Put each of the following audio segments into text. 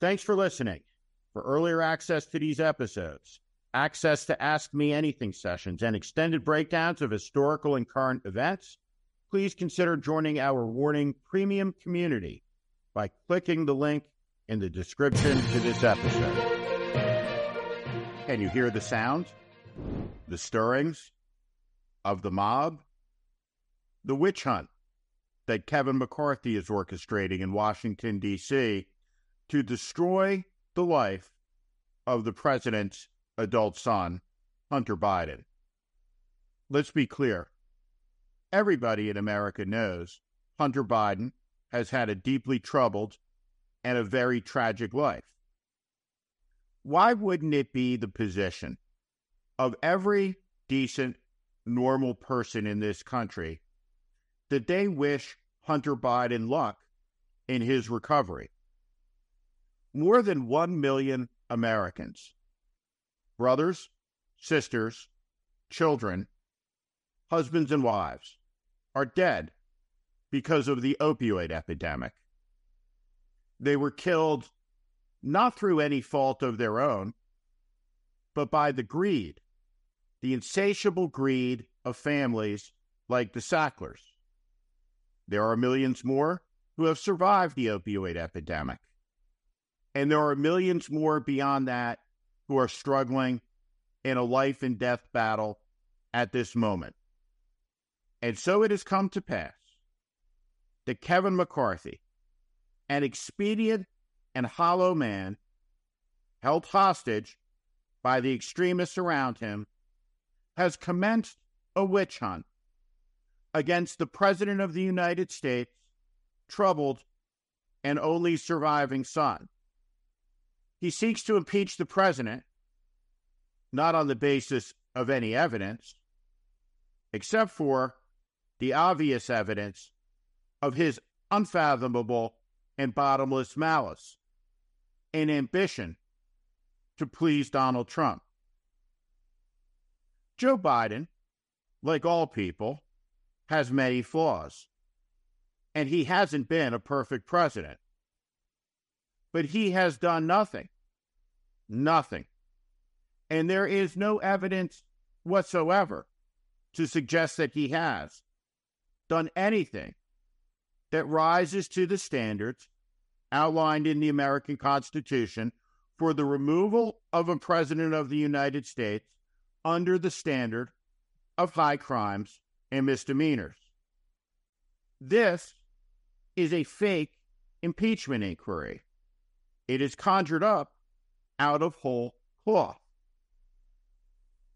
Thanks for listening. For earlier access to these episodes, access to Ask Me Anything sessions, and extended breakdowns of historical and current events, please consider joining our Warning Premium community by clicking the link in the description to this episode. Can you hear the sound? The stirrings of the mob? The witch hunt that Kevin McCarthy is orchestrating in Washington, D.C. to destroy the life of the president's adult son, Hunter Biden. Let's be clear. Everybody in America knows Hunter Biden has had a deeply troubled and a very tragic life. Why wouldn't it be the position of every decent, normal person in this country that they wish Hunter Biden luck in his recovery? More than 1 million Americans, brothers, sisters, children, husbands, and wives, are dead because of the opioid epidemic. They were killed not through any fault of their own, but by the greed, the insatiable greed of families like the Sacklers. There are millions more who have survived the opioid epidemic. And there are millions more beyond that who are struggling in a life and death battle at this moment. And so it has come to pass that Kevin McCarthy, an expedient and hollow man held hostage by the extremists around him, has commenced a witch hunt against the President of the United States, troubled and only surviving son. He seeks to impeach the President, not on the basis of any evidence, except for the obvious evidence of his unfathomable and bottomless malice and ambition to please Donald Trump. Joe Biden, like all people, has many flaws, and he hasn't been a perfect president. But he has done nothing. Nothing. And there is no evidence whatsoever to suggest that he has done anything that rises to the standards outlined in the American Constitution for the removal of a president of the United States under the standard of high crimes and misdemeanors. This is a fake impeachment inquiry. It is conjured up out of whole cloth.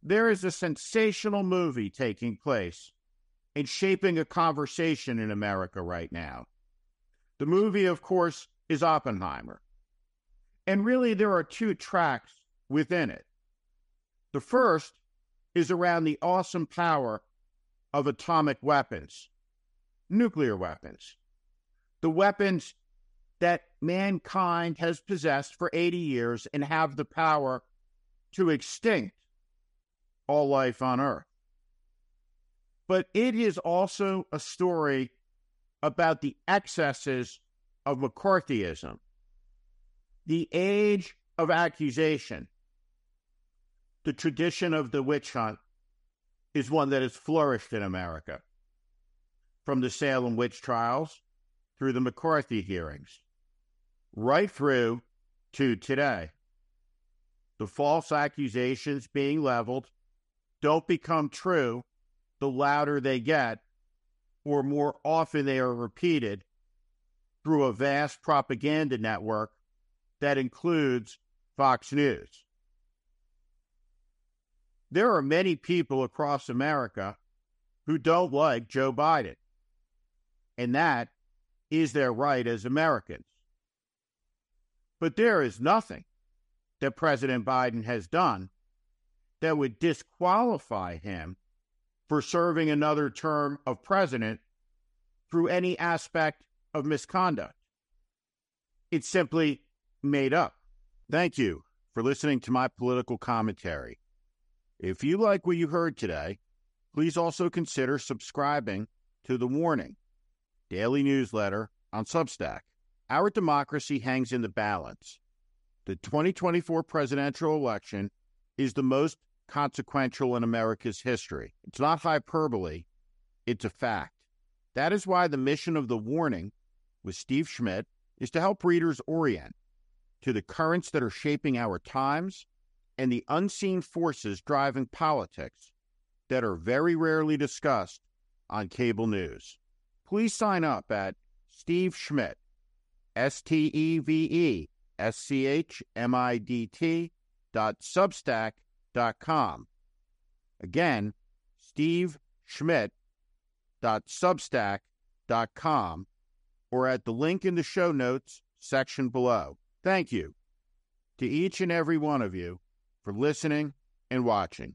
There is a sensational movie taking place and shaping a conversation in America right now. The movie, of course, is Oppenheimer. And really, there are two tracks within it. The first is around the awesome power of atomic weapons, nuclear weapons, the weapons that mankind has possessed for 80 years and have the power to extinct all life on Earth but it is also a story about the excesses of McCarthyism, the age of accusation. The tradition of the witch hunt is one that has flourished in America, from the Salem witch trials through the McCarthy hearings, right through to today. The false accusations being leveled don't become true the louder they get, or more often they are repeated through a vast propaganda network that includes Fox News. There are many people across America who don't like Joe Biden, and that is their right as Americans. But there is nothing that President Biden has done that would disqualify him for serving another term of president through any aspect of misconduct. It's simply made up. Thank you for listening to my political commentary. If you like what you heard today, please also consider subscribing to The Warning, daily newsletter on Substack. Our democracy hangs in the balance. The 2024 presidential election is the most consequential in America's history. It's not hyperbole, it's a fact. That is why the mission of The Warning with Steve Schmidt is to help readers orient to the currents that are shaping our times and the unseen forces driving politics that are very rarely discussed on cable news. Please sign up at Steve Schmidt, S T E V E S C H M I D T dot substack dot com. Again, Steve Schmidt dot substack dot com or at the link in the show notes section below. Thank you to each and every one of you for listening and watching.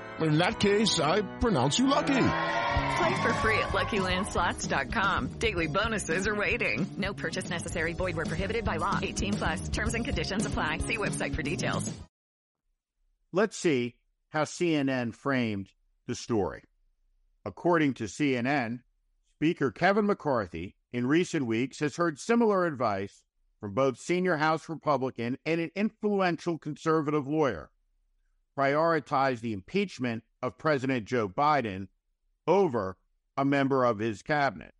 In that case, I pronounce you lucky. Play for free at LuckyLandSlots.com. Daily bonuses are waiting. No purchase necessary. Void where prohibited by law. 18 plus. Terms and conditions apply. See website for details. Let's see how CNN framed the story. According to CNN, Speaker Kevin McCarthy in recent weeks has heard similar advice from both senior House Republican and an influential conservative lawyer prioritize the impeachment of President Joe Biden over a member of his cabinet.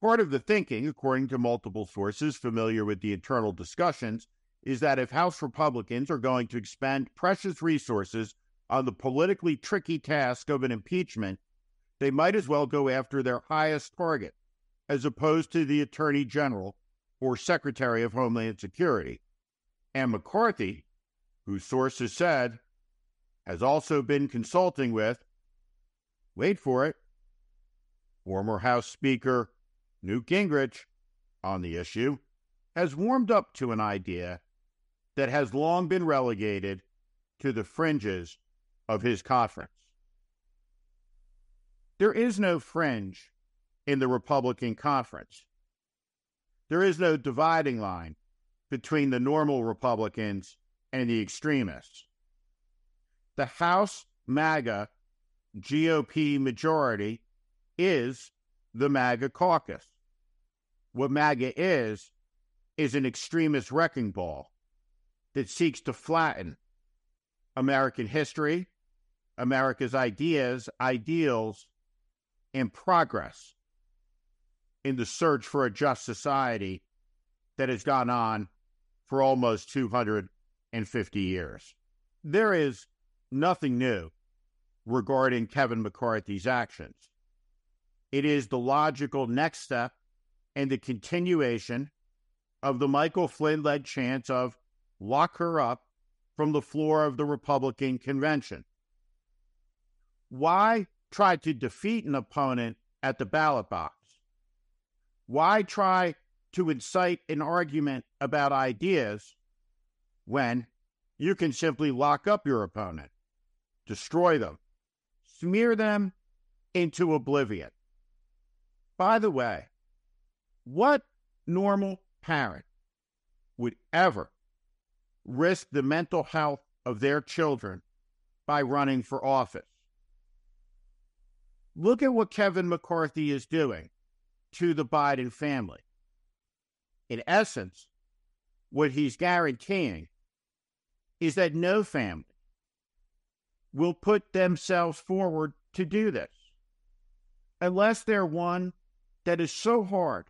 Part of the thinking, according to multiple sources familiar with the internal discussions, is that if House Republicans are going to expend precious resources on the politically tricky task of an impeachment, they might as well go after their highest target, as opposed to the Attorney General or Secretary of Homeland Security. And McCarthy, whose sources said has also been consulting with, wait for it, former House Speaker Newt Gingrich on the issue, has warmed up to an idea that has long been relegated to the fringes of his conference. There is no fringe in the Republican conference. There is no dividing line between the normal Republicans and the extremists. The House MAGA GOP majority is the MAGA caucus. What MAGA is, is an extremist wrecking ball that seeks to flatten American history, America's ideas, ideals, and progress in the search for a just society that has gone on for almost 250 years. There is nothing new regarding Kevin McCarthy's actions. It is the logical next step and the continuation of the Michael Flynn led chance of lock her up from the floor of the Republican convention. Why try to defeat an opponent at the ballot box? Why try to incite an argument about ideas when you can simply lock up your opponent, destroy them, smear them into oblivion? By the way, what normal parent would ever risk the mental health of their children by running for office? Look at what Kevin McCarthy is doing to the Biden family. In essence, what he's guaranteeing is that no family will put themselves forward to do this. Unless they're one that is so hard,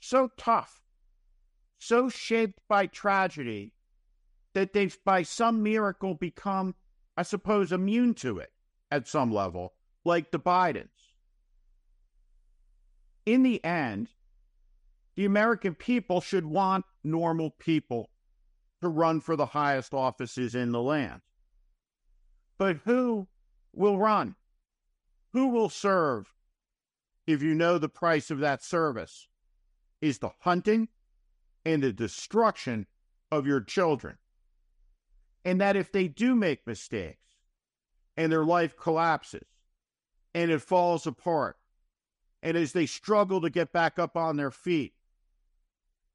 so tough, so shaped by tragedy that they've by some miracle become, I suppose, immune to it at some level, like the Bidens. In the end, The American people should want normal people to run for the highest offices in the land. But who will run? Who will serve if you know the price of that service is the hunting and the destruction of your children? And that if they do make mistakes and their life collapses and it falls apart, and as they struggle to get back up on their feet,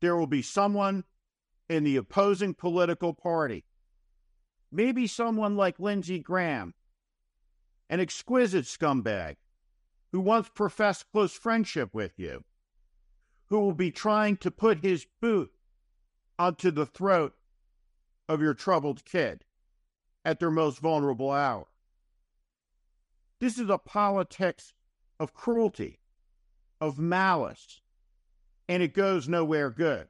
there will be someone in the opposing political party, maybe someone like Lindsey Graham, an exquisite scumbag who once professed close friendship with you, who will be trying to put his boot onto the throat of your troubled kid at their most vulnerable hour. This is a politics of cruelty, of malice, and it goes nowhere good.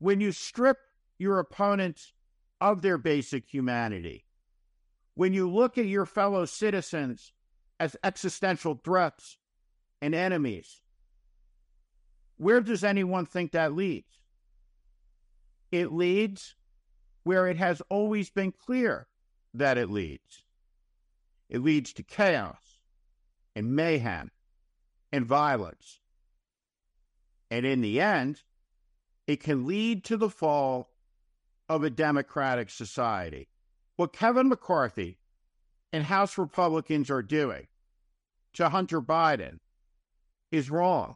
When you strip your opponents of their basic humanity, when you look at your fellow citizens as existential threats and enemies, where does anyone think that leads? It leads where it has always been clear that it leads. It leads to chaos and mayhem and violence. And in the end, it can lead to the fall of a democratic society. What Kevin McCarthy and House Republicans are doing to Hunter Biden is wrong.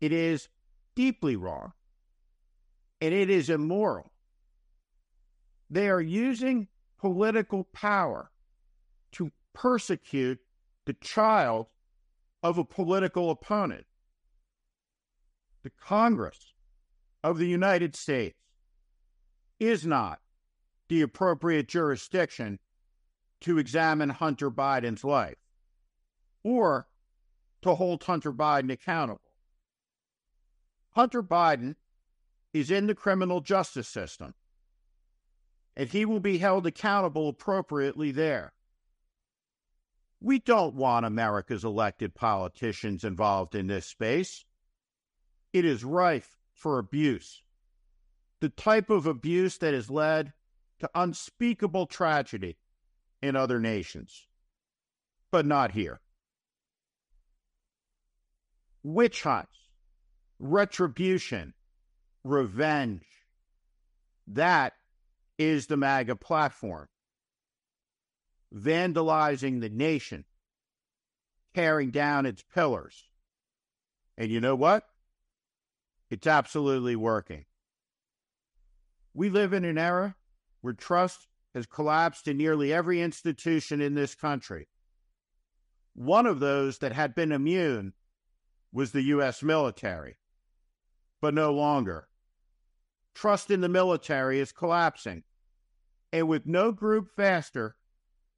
It is deeply wrong. And it is immoral. They are using political power to persecute the child of a political opponent. The Congress of the United States is not the appropriate jurisdiction to examine Hunter Biden's life or to hold Hunter Biden accountable. Hunter Biden is in the criminal justice system, and he will be held accountable appropriately there. We don't want America's elected politicians involved in this space. It is rife for abuse. The type of abuse that has led to unspeakable tragedy in other nations, but not here. Witch hunts, retribution, revenge. That is the MAGA platform vandalizing the nation, tearing down its pillars. And you know what? It's absolutely working. We live in an era where trust has collapsed in nearly every institution in this country. One of those that had been immune was the U.S. military, but no longer. Trust in the military is collapsing. And with no group faster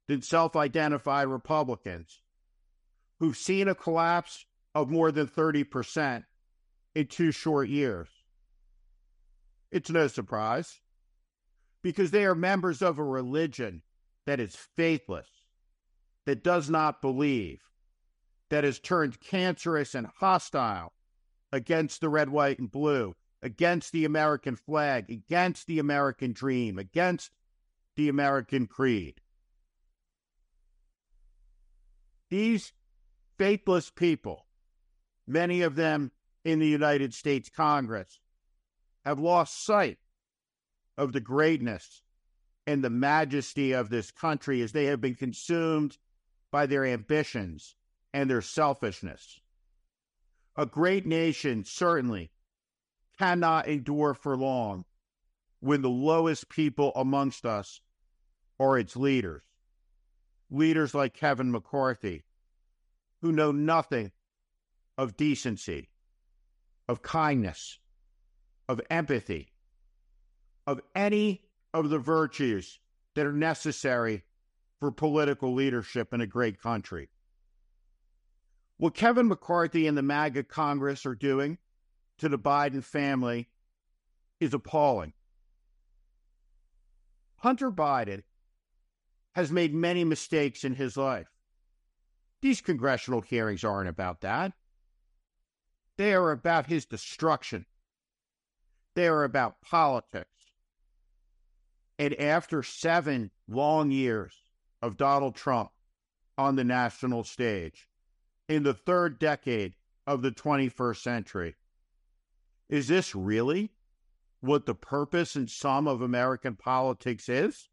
than self identified Republicans who've seen a collapse of more than 30% in two short years. It's no surprise because they are members of a religion that is faithless, that does not believe, that has turned cancerous and hostile against the red, white, and blue, against the American flag, against the American dream, against the American creed. These faithless people, many of them in the United States Congress, have lost sight of the greatness and the majesty of this country as they have been consumed by their ambitions and their selfishness. A great nation certainly cannot endure for long when the lowest people amongst us are its leaders leaders like Kevin McCarthy, who know nothing of decency, of kindness, of empathy, of any of the virtues that are necessary for political leadership in a great country. What Kevin McCarthy and the MAGA Congress are doing to the Biden family is appalling. Hunter Biden has made many mistakes in his life. These congressional hearings aren't about that. They are about his destruction. They are about politics. And after seven long years of Donald Trump on the national stage, in the third decade of the 21st century, is this really what the purpose and sum of American politics is?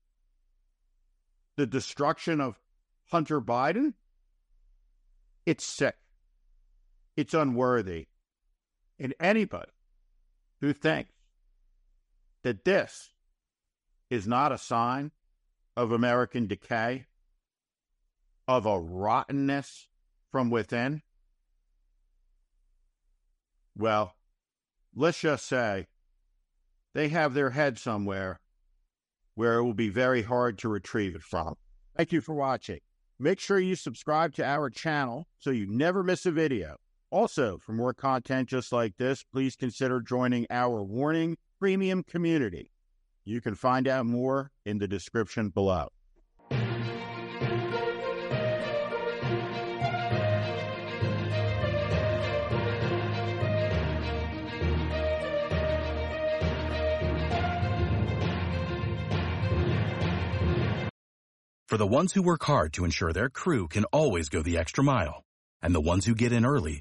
The destruction of Hunter Biden? It's sick. It's unworthy. And anybody who thinks that this is not a sign of American decay, of a rottenness from within, well, let's just say they have their head somewhere where it will be very hard to retrieve it from. Thank you for watching. Make sure you subscribe to our channel so you never miss a video. Also, for more content just like this, please consider joining our Warning Premium community. You can find out more in the description below. For the ones who work hard to ensure their crew can always go the extra mile, and the ones who get in early